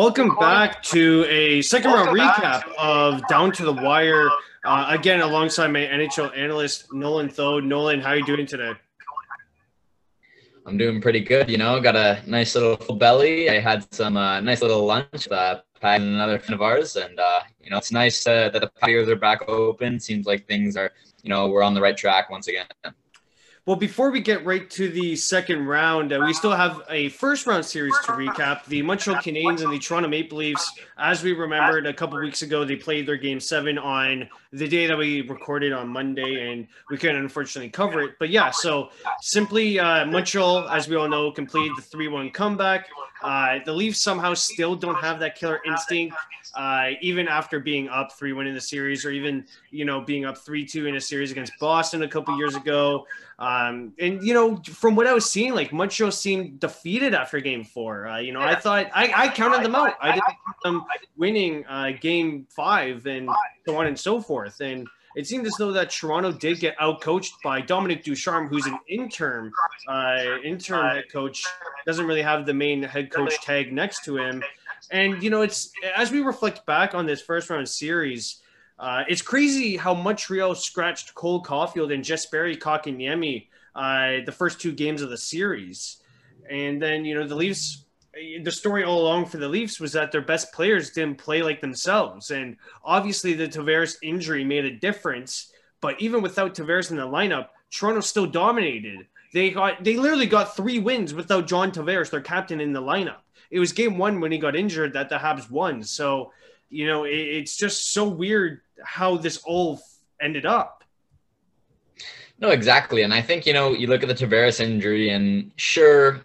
Welcome back to a second round recap of Down to the Wire. Uh, again, alongside my NHL analyst Nolan Thode. Nolan, how are you doing today? I'm doing pretty good. You know, got a nice little full belly. I had some uh, nice little lunch. with Uh, and another friend of ours, and uh, you know, it's nice uh, that the patios are back open. Seems like things are, you know, we're on the right track once again. Well, before we get right to the second round, uh, we still have a first round series to recap. The Montreal Canadiens and the Toronto Maple Leafs, as we remembered a couple weeks ago, they played their game seven on the day that we recorded on Monday, and we couldn't unfortunately cover it. But yeah, so simply uh, Montreal, as we all know, completed the 3 1 comeback. Uh, the Leafs somehow still don't have that killer instinct, uh, even after being up 3 1 in the series, or even, you know, being up 3 2 in a series against Boston a couple years ago. Um, and you know, from what I was seeing, like Montreal seemed defeated after Game Four. Uh, you know, I thought I, I counted them out. I didn't count them winning uh, Game Five and so on and so forth. And it seemed as though that Toronto did get outcoached by Dominic Ducharme, who's an interim uh, interim head coach. Doesn't really have the main head coach tag next to him. And you know, it's as we reflect back on this first round series uh, it's crazy how Montreal scratched Cole Caufield and Jesperi Kotkaniemi uh, the first two games of the series. And then, you know, the Leafs, the story all along for the Leafs was that their best players didn't play like themselves. And obviously, the Tavares injury made a difference. But even without Tavares in the lineup, Toronto still dominated. They got they literally got three wins without John Tavares, their captain, in the lineup. It was game one when he got injured that the Habs won. So, you know, it, it's just so weird how this all ended up. No, exactly. And I think, you know, you look at the Tavares injury and sure,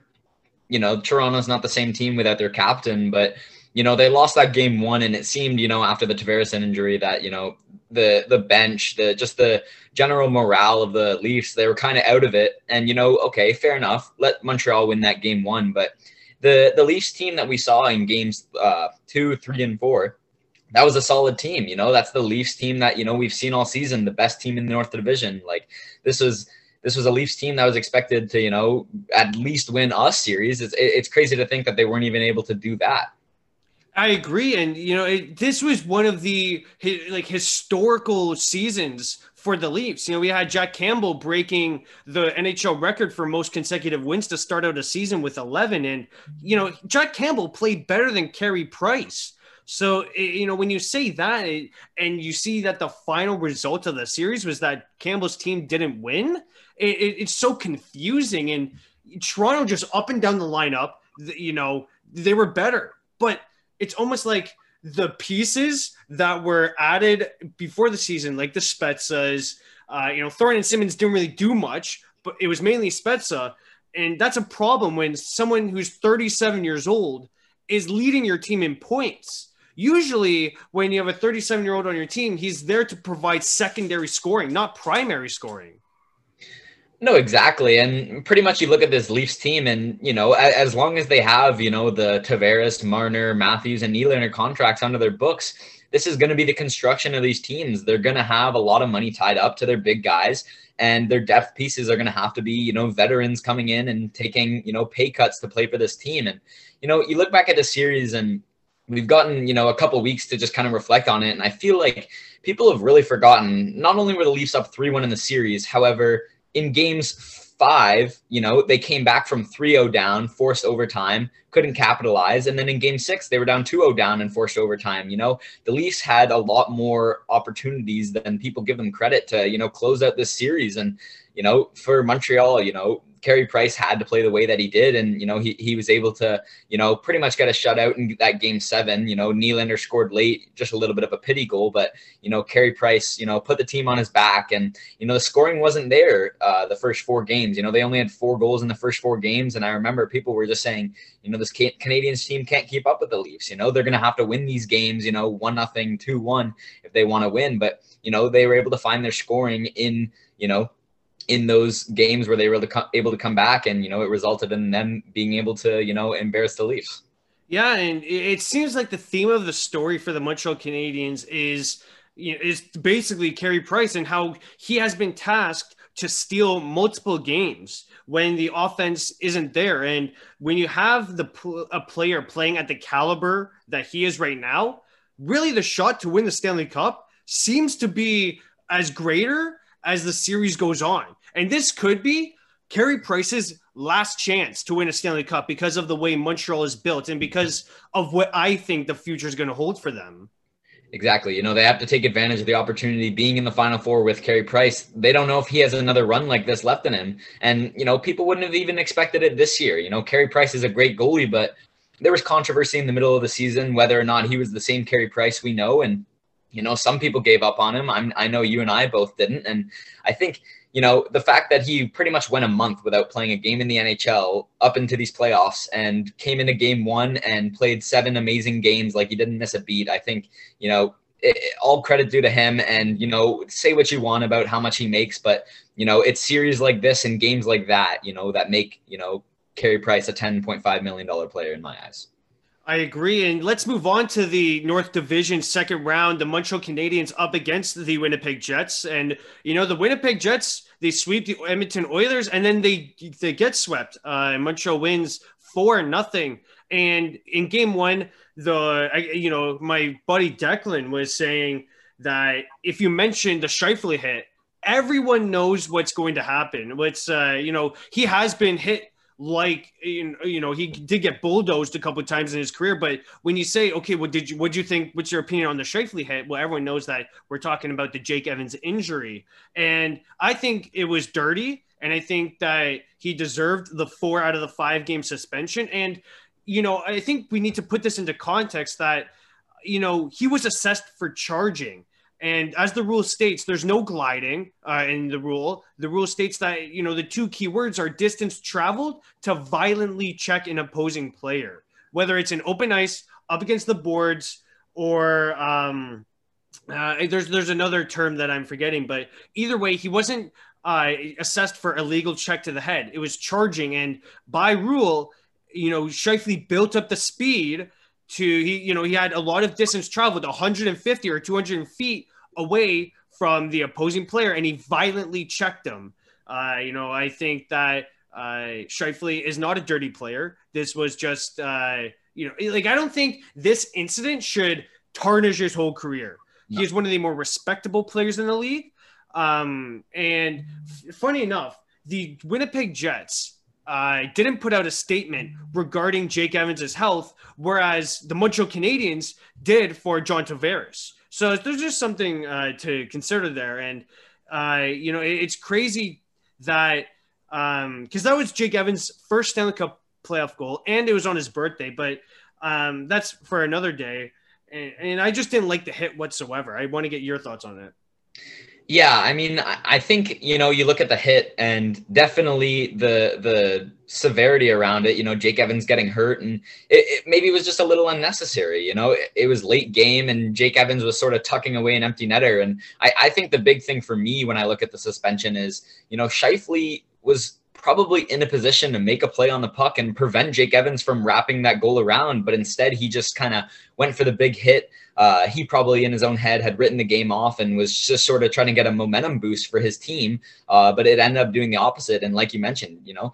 you know, Toronto's not the same team without their captain, but you know, they lost that game one and it seemed, you know, after the Tavares injury that, you know, the the bench, the just the general morale of the Leafs, they were kind of out of it. And you know, okay, fair enough. Let Montreal win that game one, but the the Leafs team that we saw in games uh, two, three, and four, that was a solid team. You know, that's the Leafs team that, you know, we've seen all season, the best team in the North Division. Like this was this was a Leafs team that was expected to, you know, at least win us series. It's it's crazy to think that they weren't even able to do that. I agree, and you know, it, this was one of the like historical seasons for the Leafs. You know, we had Jack Campbell breaking the NHL record for most consecutive wins to start out a season with 11, and you know, Jack Campbell played better than Carey Price. So, you know, when you say that and you see that the final result of the series was that Campbell's team didn't win, it, it, it's so confusing. And Toronto just up and down the lineup, you know, they were better. But it's almost like the pieces that were added before the season, like the Spezzas, uh, you know, Thornton and Simmons didn't really do much, but it was mainly Spezza. And that's a problem when someone who's 37 years old is leading your team in points Usually, when you have a 37 year old on your team, he's there to provide secondary scoring, not primary scoring. No, exactly. And pretty much you look at this Leafs team, and, you know, as long as they have, you know, the Tavares, Marner, Matthews, and Nylander contracts under their books, this is going to be the construction of these teams. They're going to have a lot of money tied up to their big guys, and their depth pieces are going to have to be, you know, veterans coming in and taking, you know, pay cuts to play for this team. And, you know, you look back at the series and, we've gotten you know a couple weeks to just kind of reflect on it. And i feel like people have really forgotten not only were the leafs up 3-1 in the series however in games five you know they came back from 3-0 down forced overtime couldn't capitalize. And then in game six they were down 2-0 down and forced overtime you know. The leafs had a lot more opportunities than people give them credit to you know close out this series. And you know for montreal you know Carey Price had to play the way that he did, and you know he he was able to you know pretty much get a shutout in that game seven. You know Nylander scored late, just a little bit of a pity goal, but you know Carey Price you know put the team on his back, and you know the scoring wasn't there uh, the first four games. You know they only had four goals in the first four games, and I remember people were just saying you know this Canadiens team can't keep up with the Leafs. You know they're going to have to win these games. You know one nothing, two one if they want to win, but you know they were able to find their scoring in you know in those games where they were able to come back and you know it resulted in them being able to you know embarrass the Leafs. Yeah, and it seems like the theme of the story for the Montreal Canadiens is you know, is basically Carey Price and how he has been tasked to steal multiple games when the offense isn't there. And when you have the a player playing at the caliber that he is right now, really the shot to win the Stanley Cup seems to be as greater as the series goes on. And this could be Carey Price's last chance to win a Stanley Cup because of the way Montreal is built and because of what I think the future is going to hold for them. Exactly. You know, they have to take advantage of the opportunity being in the final four with Carey Price. They don't know if he has another run like this left in him. And, you know, people wouldn't have even expected it this year. You know, Carey Price is a great goalie, but there was controversy in the middle of the season whether or not he was the same Carey Price we know. And, you know, some people gave up on him. I'm, I know you and I both didn't. And I think, you know, the fact that he pretty much went a month without playing a game in the NHL up into these playoffs and came into game one and played seven amazing games like he didn't miss a beat. I think, you know, it, all credit due to him. And, you know, say what you want about how much he makes, but, you know, it's series like this and games like that, you know, that make, you know, Carey Price a $10.5 million player in my eyes. I agree. And let's move on to the North Division second round. The Montreal Canadiens up against the Winnipeg Jets. And, you know, the Winnipeg Jets, they sweep the Edmonton Oilers and then they they get swept. Uh, Montreal wins 4 nothing. And in game one, the, I, you know, my buddy Declan was saying that if you mention the Scheifele hit, everyone knows what's going to happen. What's, uh, you know, he has been hit like you know he did get bulldozed a couple of times in his career but when you say okay what did you what do you think what's your opinion on the Scheifele hit? Well everyone knows that we're talking about the Jake Evans injury. And I think it was dirty and I think that he deserved the 4 out of the 5 game suspension. And you know I think we need to put this into context that you know he was assessed for charging and as the rule states, there's no gliding uh, in the rule. The rule states that you know the two keywords are distance traveled to violently check an opposing player, whether it's in open ice, up against the boards, or um, uh, there's there's another term that I'm forgetting. But either way, he wasn't uh, assessed for illegal check to the head. It was charging, and by rule, you know, Scheifele built up the speed to he you know he had a lot of distance traveled 150 or 200 feet away from the opposing player and he violently checked him. Uh, you know i think that uh Scheifele is not a dirty player. This was just uh you know like i don't think this incident should tarnish his whole career. No. he is one of the more respectable players in the league. Um and f- funny enough the winnipeg jets uh, didn't put out a statement regarding Jake Evans' health, whereas the Montreal Canadiens did for John Tavares. So there's just something uh, to consider there. And, uh, you know, it, it's crazy that because um, that was Jake Evans' first Stanley Cup playoff goal, and it was on his birthday, but um, that's for another day. And, and I just didn't like the hit whatsoever. I want to get your thoughts on it. Yeah, I mean, I think you know you look at the hit and definitely the the severity around it. You know, Jake Evans getting hurt and it, it maybe was just a little unnecessary. You know, it, it, was late game and Jake Evans was sort of tucking away an empty netter. And I, I think the big thing for me when I look at the suspension is you know Scheifele was probably in a position to make a play on the puck and prevent Jake Evans from wrapping that goal around. But instead, he just kind of went for the big hit. Uh, he probably in his own head had written the game off and was just sort of trying to get a momentum boost for his team. Uh, but it ended up doing the opposite. And like you mentioned, you know,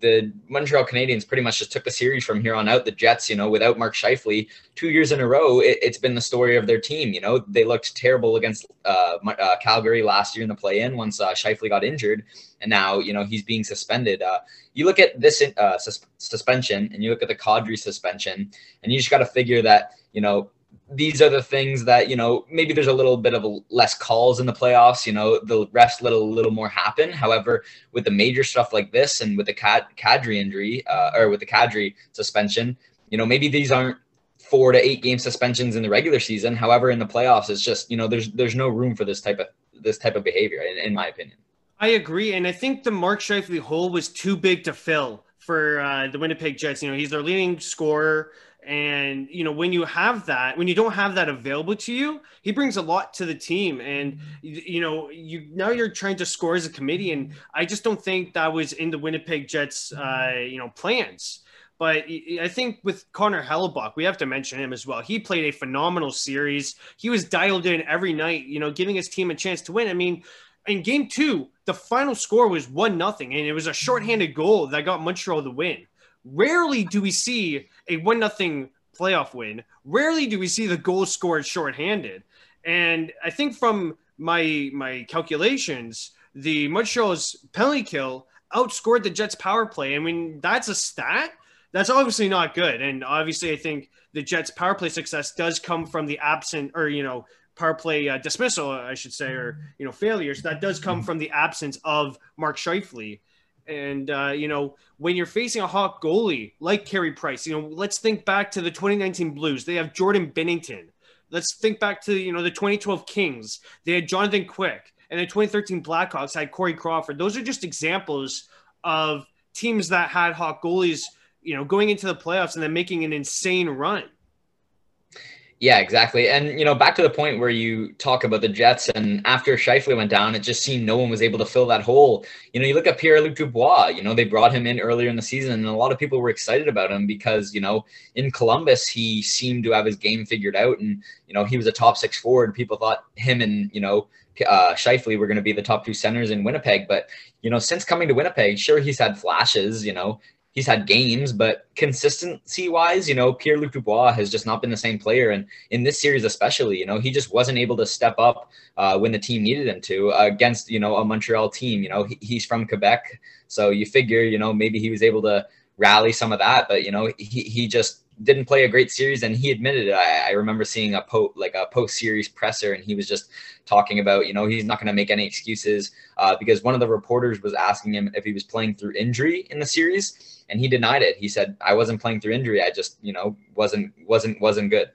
the Montreal Canadiens pretty much just took the series from here on out. The Jets, you know, without Mark Scheifele, two years in a row, it, has been the story of their team. You know, they looked terrible against uh, uh, Calgary last year in the play-in once uh, Scheifele got injured, and now you know he's being suspended. Uh, you look at this uh, sus- suspension, and you look at the Kadri suspension, and you just got to figure that you know these are the things that you know maybe there's a little bit of less calls in the playoffs you know the refs let a little more happen. However with the major stuff like this and with the Cad- Kadri injury uh, or with the Kadri suspension you know maybe these aren't four to eight game suspensions in the regular season. However in the playoffs it's just you know there's there's no room for this type of this type of behavior in, in my opinion. I agree. And i think the mark Scheifele hole was too big to fill for uh, the winnipeg jets. You know he's their leading scorer and you know, when you have that, when you don't have that available to you, he brings a lot to the team. And you know, you now you're trying to score as a committee, and I just don't think that was in the Winnipeg Jets, uh, you know, plans. But I think with Connor Hellebuyck, we have to mention him as well. He played a phenomenal series. He was dialed in every night, you know, giving his team a chance to win. I mean, in game two, the final score was one nothing, and it was a shorthanded goal that got Montreal the win. Rarely do we see a one nothing playoff win. Rarely do we see the goal scored shorthanded. And I think from my my calculations, the Montreal's penalty kill outscored the Jets power play. I mean, that's a stat. That's obviously not good. And obviously, I think the Jets power play success does come from the absent or, you know, power play uh, dismissal, I should say, or, you know, failures. That does come from the absence of Mark Scheifele. And, uh, you know, when you're facing a hot goalie like Carey Price, you know, let's think back to the 2019 Blues. They have Jordan Binnington. Let's think back to, you know, the 2012 Kings. They had Jonathan Quick. And the 2013 Blackhawks had Corey Crawford. Those are just examples of teams that had hot goalies, you know, going into the playoffs and then making an insane run. Yeah, exactly. And you know, back to the point where you talk about the Jets, and after Scheifele went down, it just seemed no one was able to fill that hole. You know, you look at Pierre-Luc Dubois. You know, they brought him in earlier in the season, and a lot of people were excited about him because you know, in Columbus, he seemed to have his game figured out, and you know, he was a top six forward. People thought him and you know, uh, Scheifele were going to be the top two centers in Winnipeg, but you know, since coming to Winnipeg, sure he's had flashes. You know, he's had games, but consistency wise, you know, Pierre Luc Dubois has just not been the same player. And in this series, especially, you know, he just wasn't able to step up uh, when the team needed him to uh, against, you know, a Montreal team. You know, he, he's from Quebec. So you figure, you know, maybe he was able to rally some of that, but, you know, he, he just didn't play a great series and he admitted it. I, I remember seeing a po like a post series presser and he was just talking about, you know, he's not going to make any excuses uh, because one of the reporters was asking him if he was playing through injury in the series and he denied it. He said, "I wasn't playing through injury. I just, you know, wasn't wasn't wasn't good."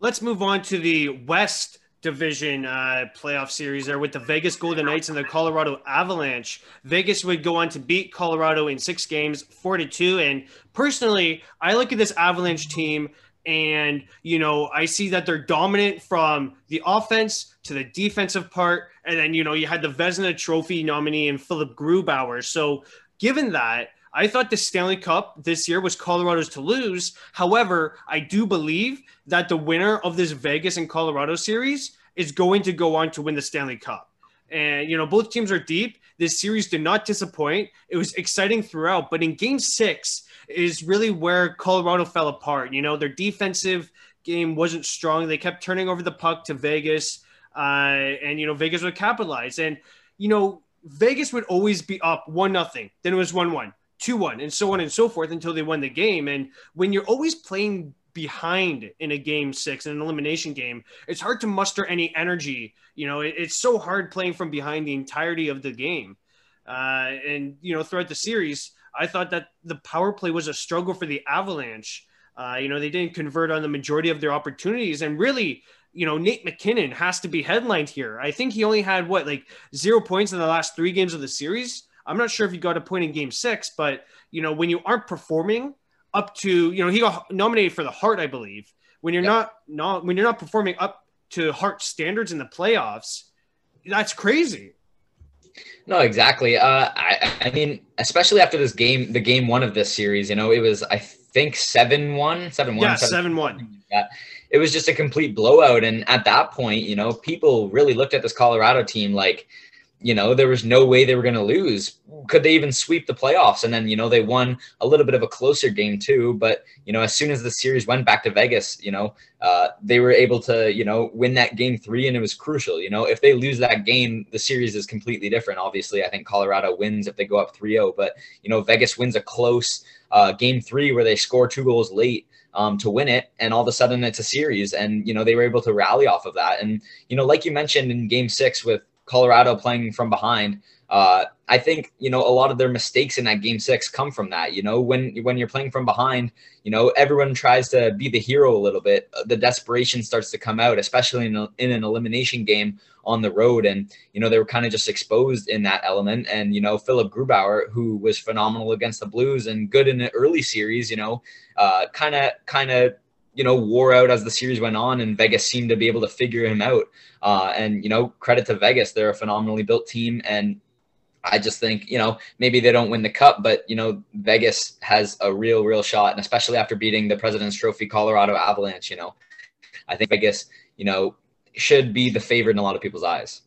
Let's move on to the West Division uh, playoff series there with the Vegas Golden Knights and the Colorado Avalanche. Vegas would go on to beat Colorado in six games, four to two. And personally, I look at this Avalanche team and you know i see that they're dominant from the offense to the defensive part and then you know you had the vezina trophy nominee and philip grubauer so given that I thought the Stanley Cup this year was Colorado's to lose. However, I do believe that the winner of this Vegas and Colorado series is going to go on to win the Stanley Cup. And, you know, both teams are deep. This series did not disappoint. It was exciting throughout. But in game six is really where Colorado fell apart. You know, their defensive game wasn't strong. They kept turning over the puck to Vegas. Uh, and, you know, Vegas would capitalize. And, you know, Vegas would always be up one nothing. Then it was one one. 2 1, and so on and so forth until they won the game. And when you're always playing behind in a game six, in an elimination game, it's hard to muster any energy. You know, it, it's so hard playing from behind the entirety of the game. Uh, and, you know, throughout the series, I thought that the power play was a struggle for the Avalanche. Uh, you know, they didn't convert on the majority of their opportunities. And really, you know, Nate MacKinnon has to be headlined here. I think he only had what, like zero points in the last three games of the series. I'm not sure if he got a point in game six, but you know, when you aren't performing up to, you know, he got nominated for the Hart, I believe. When you're yep. not not when you're not performing up to Hart standards in the playoffs, that's crazy. No, exactly. Uh, I, I mean, especially after this game, the game one of this series, you know, it was I think seven one, seven one, yeah, seven one. It was just a complete blowout, and at that point, you know, people really looked at this Colorado team like you know, there was no way they were going to lose. Could they even sweep the playoffs? And then, you know, they won a little bit of a closer game too. But, you know, as soon as the series went back to Vegas, you know, uh, they were able to, you know, win that game three and it was crucial. You know, if they lose that game, the series is completely different. Obviously, I think Colorado wins if they go up 3 0. But, you know, Vegas wins a close uh, game three where they score two goals late. Um, to win it, and all of a sudden it's a series, and you know they were able to rally off of that. And you know, like you mentioned in Game Six with Colorado playing from behind. Uh, I think you know a lot of their mistakes in that game six come from that. You know, when when you're playing from behind, you know everyone tries to be the hero a little bit. The desperation starts to come out, especially in, a, in an elimination game on the road. And you know they were kind of just exposed in that element. And you know Philip Grubauer, who was phenomenal against the Blues and good in the early series, you know, kind of kind of you know, wore out as the series went on, and Vegas seemed to be able to figure him out. Uh, and you know, credit to Vegas, they're a phenomenally built team, and I just think you know maybe they don't win the cup, but you know Vegas has a real, real shot, and especially after beating the President's Trophy Colorado Avalanche, you know, I think Vegas, you know, should be the favorite in a lot of people's eyes.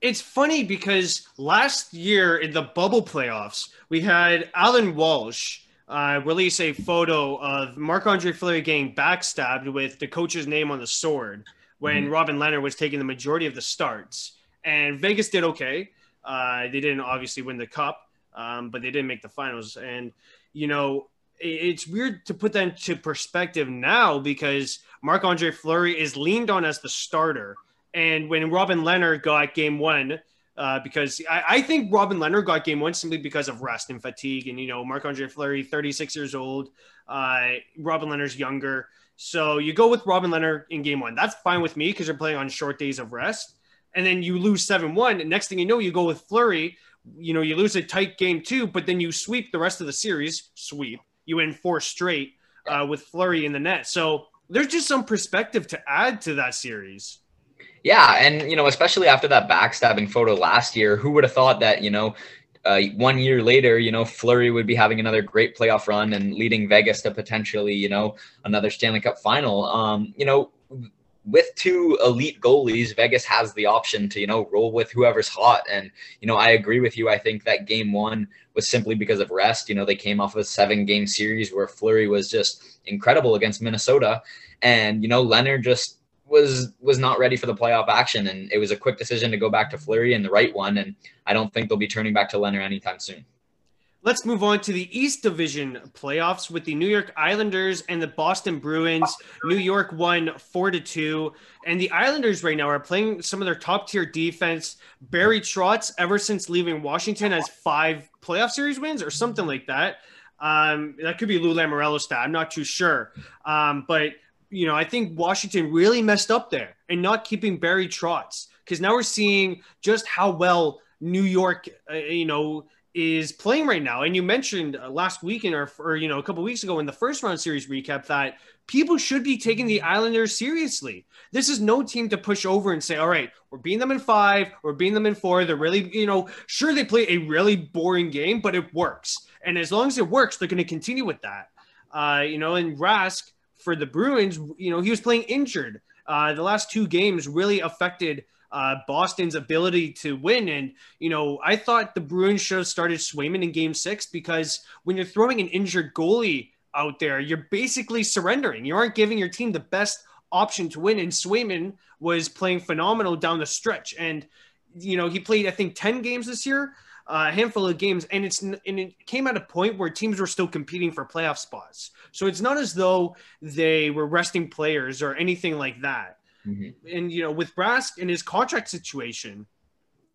It's funny because last year in the bubble playoffs, we had Allan Walsh uh, release a photo of Marc Andre Fleury getting backstabbed with the coach's name on the sword when mm-hmm. Robin Lehner was taking the majority of the starts. And Vegas did okay. Uh, they didn't obviously win the cup, um, but they didn't make the finals. And, you know, it's weird to put that into perspective now because Marc Andre Fleury is leaned on as the starter. And when Robin Lehner got game one, uh, because I, I, think Robin Lehner got game one simply because of rest and fatigue. And, you know, Marc Andre Fleury, 36 years old, uh, Robin Lehner's younger. So you go with Robin Lehner in game one. That's fine with me because you're playing on short days of rest. And then you lose 7 1. And next thing you know, you go with Fleury. You know, you lose a tight game two, but then you sweep the rest of the series, sweep. You win four straight uh, with Fleury in the net. So there's just some perspective to add to that series. Yeah, and you know, especially after that backstabbing photo last year, who would have thought that you know, uh, one year later, you know, Fleury would be having another great playoff run and leading Vegas to potentially, you know, another Stanley Cup final. Um, you know, with two elite goalies, Vegas has the option to, you know, roll with whoever's hot. And, you know, I agree with you. I think that game one was simply because of rest. You know, they came off of a seven game series where Fleury was just incredible against Minnesota. And, you know, Lehner just was was not ready for the playoff action, and it was a quick decision to go back to Fleury and the right one. And I don't think they'll be turning back to Lehner anytime soon. Let's move on to the East Division playoffs with the New York Islanders and the Boston Bruins. New York won four to two, and the Islanders right now are playing some of their top tier defense. Barry Trotz, ever since leaving Washington, has five playoff series wins or something like that. Um, that could be Lou Lamoriello stat. I'm not too sure, um, but you know, I think Washington really messed up there and not keeping Barry Trotz because now we're seeing just how well New York, uh, you know, is playing right now. And you mentioned uh, last week in our, or you know, a couple weeks ago in the first round series recap that people should be taking the Islanders seriously. This is no team to push over and say, all right, we're beating them in five, we're beating them in four. They're really, you know, sure they play a really boring game, but it works. And as long as it works, they're going to continue with that. Uh, you know, and Rask, for the Bruins, you know, he was playing injured. Uh, the last two games really affected uh, Boston's ability to win. And, you know, I thought the Bruins should have started Swayman in game six because when you're throwing an injured goalie out there, you're basically surrendering. You aren't giving your team the best option to win. And Swayman was playing phenomenal down the stretch. And, you know, he played, I think, 10 games this year a handful of games, and it's and it came at a point where teams were still competing for playoff spots. So it's not as though they were resting players or anything like that. Mm-hmm. And you know, with Rask and his contract situation,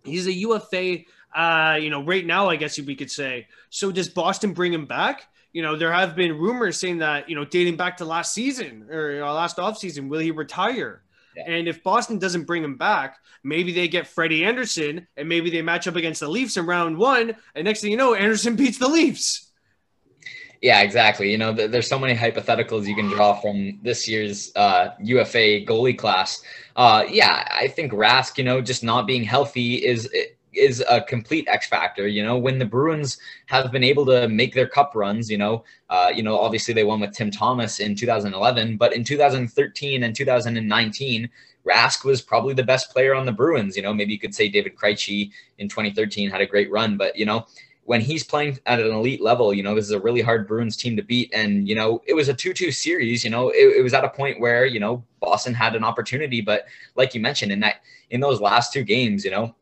he's a UFA. Uh, you know, right now, I guess we could say. So does Boston bring him back? You know, there have been rumors saying that you know, dating back to last season or you know, last offseason, will he retire? And if Boston doesn't bring him back, maybe they get Freddie Andersen and maybe they match up against the Leafs in round one. And next thing you know, Andersen beats the Leafs. Yeah, exactly. You know, there's so many hypotheticals you can draw from this year's uh, UFA goalie class. Uh, yeah, I think Rask, you know, just not being healthy is is a complete X factor. You know, when the Bruins have been able to make their cup runs, you know, uh, you know, obviously they won with Tim Thomas in 2011, but in 2013 and 2019, Rask was probably the best player on the Bruins. You know, maybe you could say David Krejci in 2013 had a great run, but you know, when he's playing at an elite level, you know, this is a really hard Bruins team to beat. And, you know, it was a 2 2 series. You know, it, it, was at a point where, you know, Boston had an opportunity. But like you mentioned, in that, in those last two games, you know,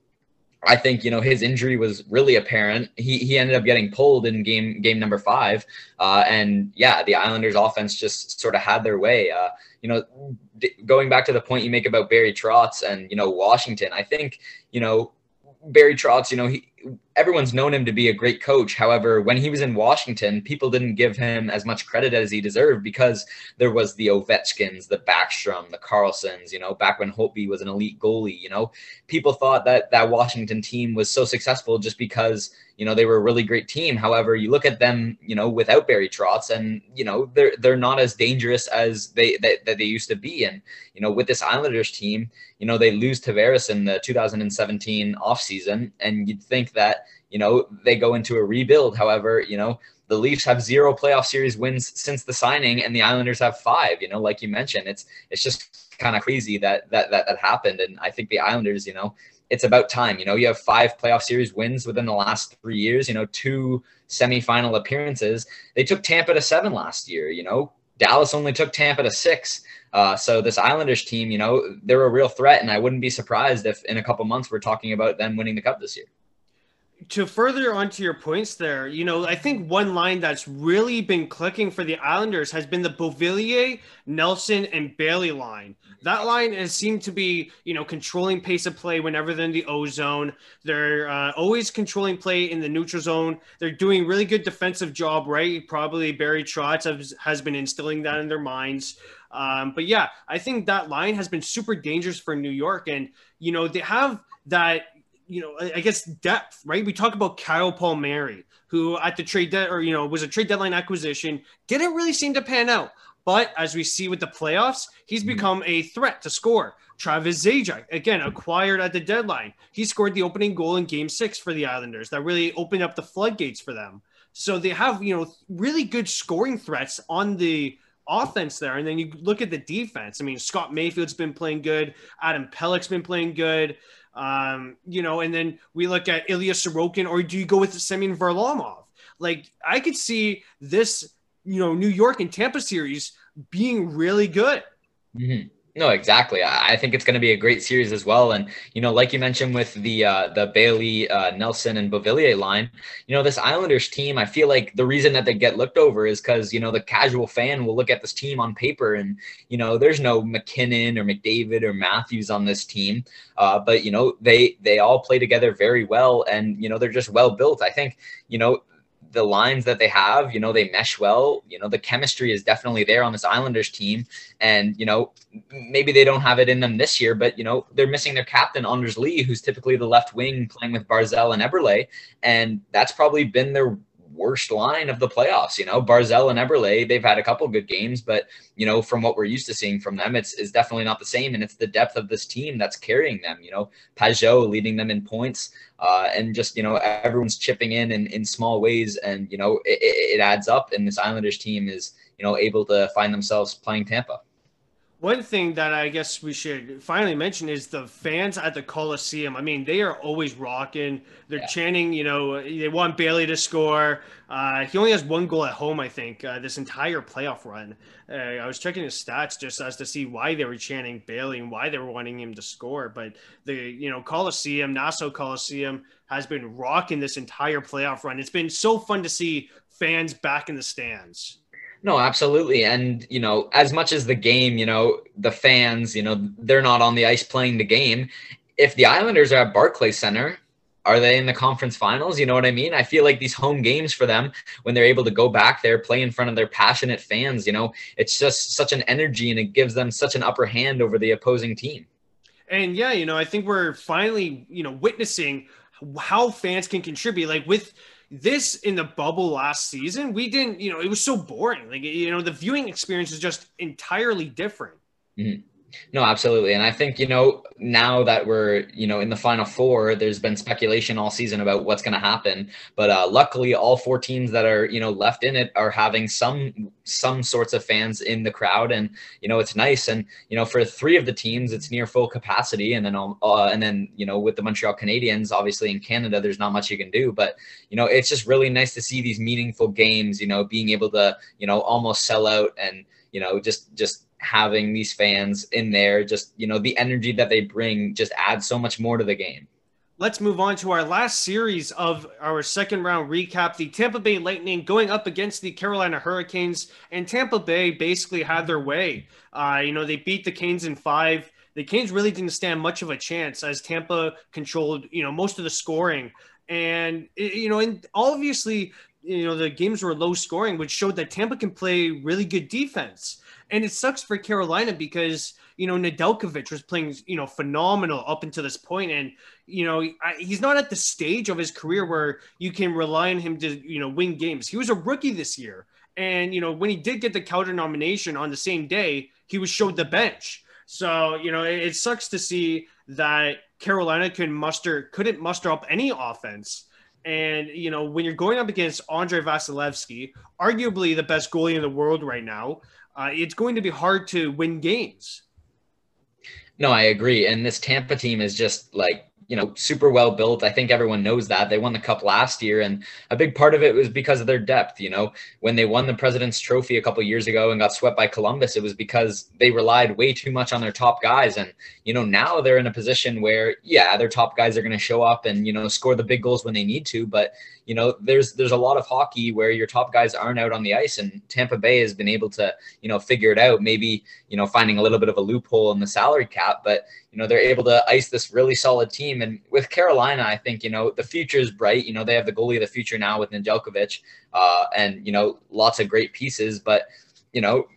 I think you know his injury was really apparent. He he ended up getting pulled in game game number five, uh, and yeah, the Islanders' offense just sort of had their way. Uh, you know, d- going back to the point you make about Barry Trotz and you know Washington, I think you know Barry Trotz. You know, he everyone's known him to be a great coach. However, when he was in Washington, people didn't give him as much credit as he deserved because there was the Ovechkins, the Backstrom, the Carlsons, you know, back when Holtby was an elite goalie, you know, people thought that that Washington team was so successful just because, you know, they were a really great team. However, you look at them, you know, without Barry Trotz and, you know, they're, they're not as dangerous as they, that, that they used to be. And, you know, with this Islanders team, you know, they lose Tavares in the 2017 offseason and you'd think that, you know, they go into a rebuild. However, you know, the Leafs have zero playoff series wins since the signing, and the Islanders have five. You know, like you mentioned, it's it's just kind of crazy that that that that happened. And I think the Islanders, you know, it's about time. You know, you have five playoff series wins within the last three years, you know, two semifinal appearances. They took Tampa to seven last year, you know, Dallas only took Tampa to six. Uh, so this Islanders team, you know, they're a real threat, and I wouldn't be surprised if in a couple months we're talking about them winning the cup this year to further onto your points there, you know, I think one line that's really been clicking for the Islanders has been the Beauvillier, Nelson, and Bailey line. That line has seemed to be, you know, controlling pace of play whenever they're in the O zone. They're uh, always controlling play in the neutral zone. They're doing really good defensive job, right? Probably Barry Trotz has, has been instilling that in their minds. Um, but yeah, I think that line has been super dangerous for New York. And, you know, they have that you know, I guess depth, right? We talk about Kyle Palmieri, who at the trade debt or you know was a trade deadline acquisition, didn't really seem to pan out. But as we see with the playoffs, he's mm-hmm. become a threat to score. Travis Zajac, again, acquired at the deadline. He scored the opening goal in game six for the Islanders. That really opened up the floodgates for them. So they have, you know, really good scoring threats on the offense there. And then you look at the defense. I mean, Scott Mayfield's been playing good. Adam Pelech's been playing good. Um, you know, and then we look at Ilya Sorokin, or do you go with Semyon Varlamov? Like, I could see this, you know, New York and Tampa series being really good. Mm-hmm. No, exactly. I think it's going to be a great series as well. And you know, like you mentioned with the uh, the Bailey, uh, Nelson, and Beauvillier line, you know, this Islanders team. I feel like the reason that they get looked over is because you know the casual fan will look at this team on paper and you know there's no MacKinnon or McDavid or Matthews on this team, uh, but you know they they all play together very well and you know they're just well built. I think you know the lines that they have, you know, they mesh well. You know, the chemistry is definitely there on this Islanders team. And, you know, maybe they don't have it in them this year, but, you know, they're missing their captain, Anders Lee, who's typically the left wing playing with Barzal and Eberle. And that's probably been their worst line of the playoffs. You know, Barzal and Eberle, they've had a couple good games, but you know, from what we're used to seeing from them, it's is definitely not the same. And it's the depth of this team that's carrying them. You know, Pageau leading them in points, uh, and just you know, everyone's chipping in in, in small ways, and you know, it, it adds up. And this Islanders team is you know able to find themselves playing Tampa. One thing that I guess we should finally mention is the fans at the Coliseum. I mean, they are always rocking. They're yeah. chanting, you know, they want Bailey to score. Uh, he only has one goal at home, I think, uh, this entire playoff run. Uh, I was checking his stats just as to see why they were chanting Bailey and why they were wanting him to score. But the, you know, Coliseum, Nassau Coliseum has been rocking this entire playoff run. It's been so fun to see fans back in the stands. No, absolutely. And, you know, as much as the game, you know, the fans, you know, they're not on the ice playing the game. If the Islanders are at Barclays Center, are they in the conference finals? You know what I mean? I feel like these home games for them, when they're able to go back there, play in front of their passionate fans, you know, it's just such an energy and it gives them such an upper hand over the opposing team. And yeah, you know, I think we're finally, you know, witnessing how fans can contribute. Like with this in the bubble last season, we didn't, you know, it was so boring. Like, you know, the viewing experience is just entirely different. Mm-hmm. No, absolutely. And I think, you know, now that we're, you know, in the final four, there's been speculation all season about what's going to happen. But uh, luckily, all four teams that are, you know, left in it are having some some sorts of fans in the crowd. And, you know, it's nice. And, you know, for three of the teams, it's near full capacity. And then, um, uh, and then, you know, with the Montreal Canadiens, obviously in Canada, there's not much you can do. But, you know, it's just really nice to see these meaningful games, you know, being able to, you know, almost sell out and, you know, just, just, having these fans in there, just, you know, the energy that they bring just adds so much more to the game. Let's move on to our last series of our second round recap. The Tampa Bay Lightning going up against the Carolina Hurricanes, and Tampa Bay basically had their way. Uh, you know, they beat the Canes in five. The Canes really didn't stand much of a chance as Tampa controlled, you know, most of the scoring. And, you know, and obviously, you know, the games were low scoring, which showed that Tampa can play really good defense. And it sucks for Carolina because, you know, Nedeljkovic was playing, you know, phenomenal up until this point. And, you know, I, he's not at the stage of his career where you can rely on him to, you know, win games. He was a rookie this year. And, you know, when he did get the Calder nomination on the same day, he was showed the bench. So, you know, it, it sucks to see that Carolina can muster couldn't muster up any offense. And you know, when you're going up against Andrei Vasilevskiy, arguably the best goalie in the world right now, uh, it's going to be hard to win games. No, I agree. And this Tampa team is just like you know, super well built. I think everyone knows that. They won the cup last year, and a big part of it was because of their depth. You know, when they won the President's Trophy a couple years ago and got swept by Columbus, it was because they relied way too much on their top guys. And, you know, now they're in a position where, yeah, their top guys are going to show up and, you know, score the big goals when they need to. But, you know, there's there's a lot of hockey where your top guys aren't out on the ice, and Tampa Bay has been able to, you know, figure it out. Maybe, you know, finding a little bit of a loophole in the salary cap, but you know, they're able to ice this really solid team. And with Carolina, I think, you know, the future is bright. You know, they have the goalie of the future now with Nedeljkovic uh, and, you know, lots of great pieces. But, you know,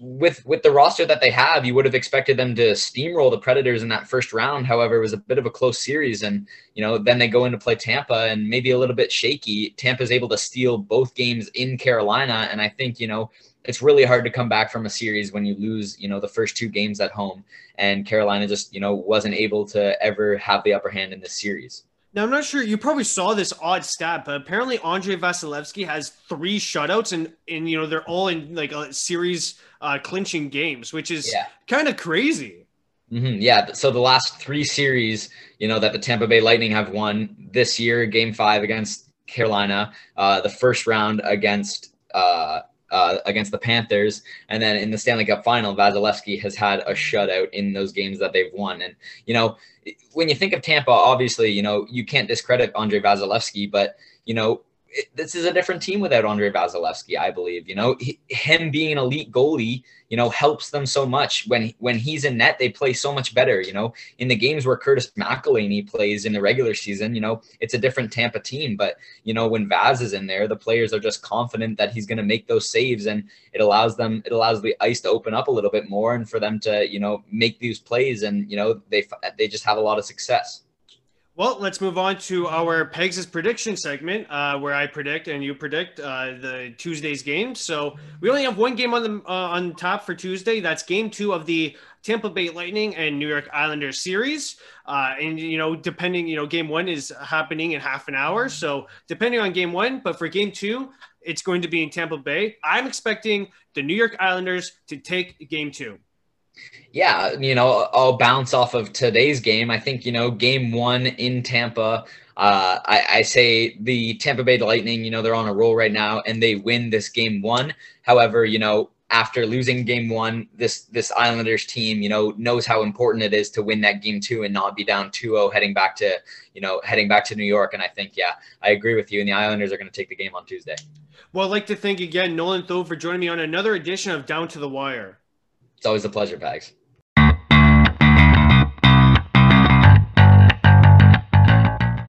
with with the roster that they have, you would have expected them to steamroll the Predators in that first round. However, it was a bit of a close series, and you know then they go into play Tampa and maybe a little bit shaky. Tampa's able to steal both games in Carolina, and I think you know it's really hard to come back from a series when you lose, you know, the first two games at home. And Carolina just, you know, wasn't able to ever have the upper hand in this series. Now, I'm not sure you probably saw this odd stat, but apparently Andrei Vasilevskiy has three shutouts, and and you know they're all in like a series uh, clinching games, which is yeah. kind of crazy. Mm-hmm. Yeah. So the last three series, you know, that the Tampa Bay Lightning have won this year, Game Five against Carolina, uh, the first round against uh, uh, against the Panthers, and then in the Stanley Cup Final, Vasilevskiy has had a shutout in those games that they've won. And you know, when you think of Tampa, obviously, you know you can't discredit Andrei Vasilevskiy, but you know this is a different team without Andrei Vasilevskiy, I believe. You know, he, him being an elite goalie, you know, helps them so much. When when he's in net, they play so much better. You know, in the games where Curtis McElhinney plays in the regular season, you know, it's a different Tampa team. But you know, when Vaz is in there, the players are just confident that he's going to make those saves, and it allows them, it allows the ice to open up a little bit more, and for them to, you know, make these plays, and you know, they they just have a lot of success. Well, let's move on to our Pegs' prediction segment, uh, where I predict and you predict uh, the Tuesday's game. So we only have one game on the uh, on top for Tuesday. That's Game Two of the Tampa Bay Lightning and New York Islanders series. Uh, and you know, depending, you know, Game One is happening in half an hour. So depending on Game One, but for Game Two, it's going to be in Tampa Bay. I'm expecting the New York Islanders to take Game Two. Yeah, you know, I'll bounce off of today's game. I think, you know, game one in Tampa, uh, I, I, say the Tampa Bay Lightning, you know, they're on a roll right now and they win this game one. However, you know, after losing game one, this this Islanders team, you know, knows how important it is to win that game two and not be down 2-0 heading back to, you know, heading back to New York. And I think, yeah, I agree with you. And the Islanders are going to take the game on Tuesday. Well, I'd like to thank again Nolan Tho for joining me on another edition of Down to the Wire. It's always a pleasure, Bags.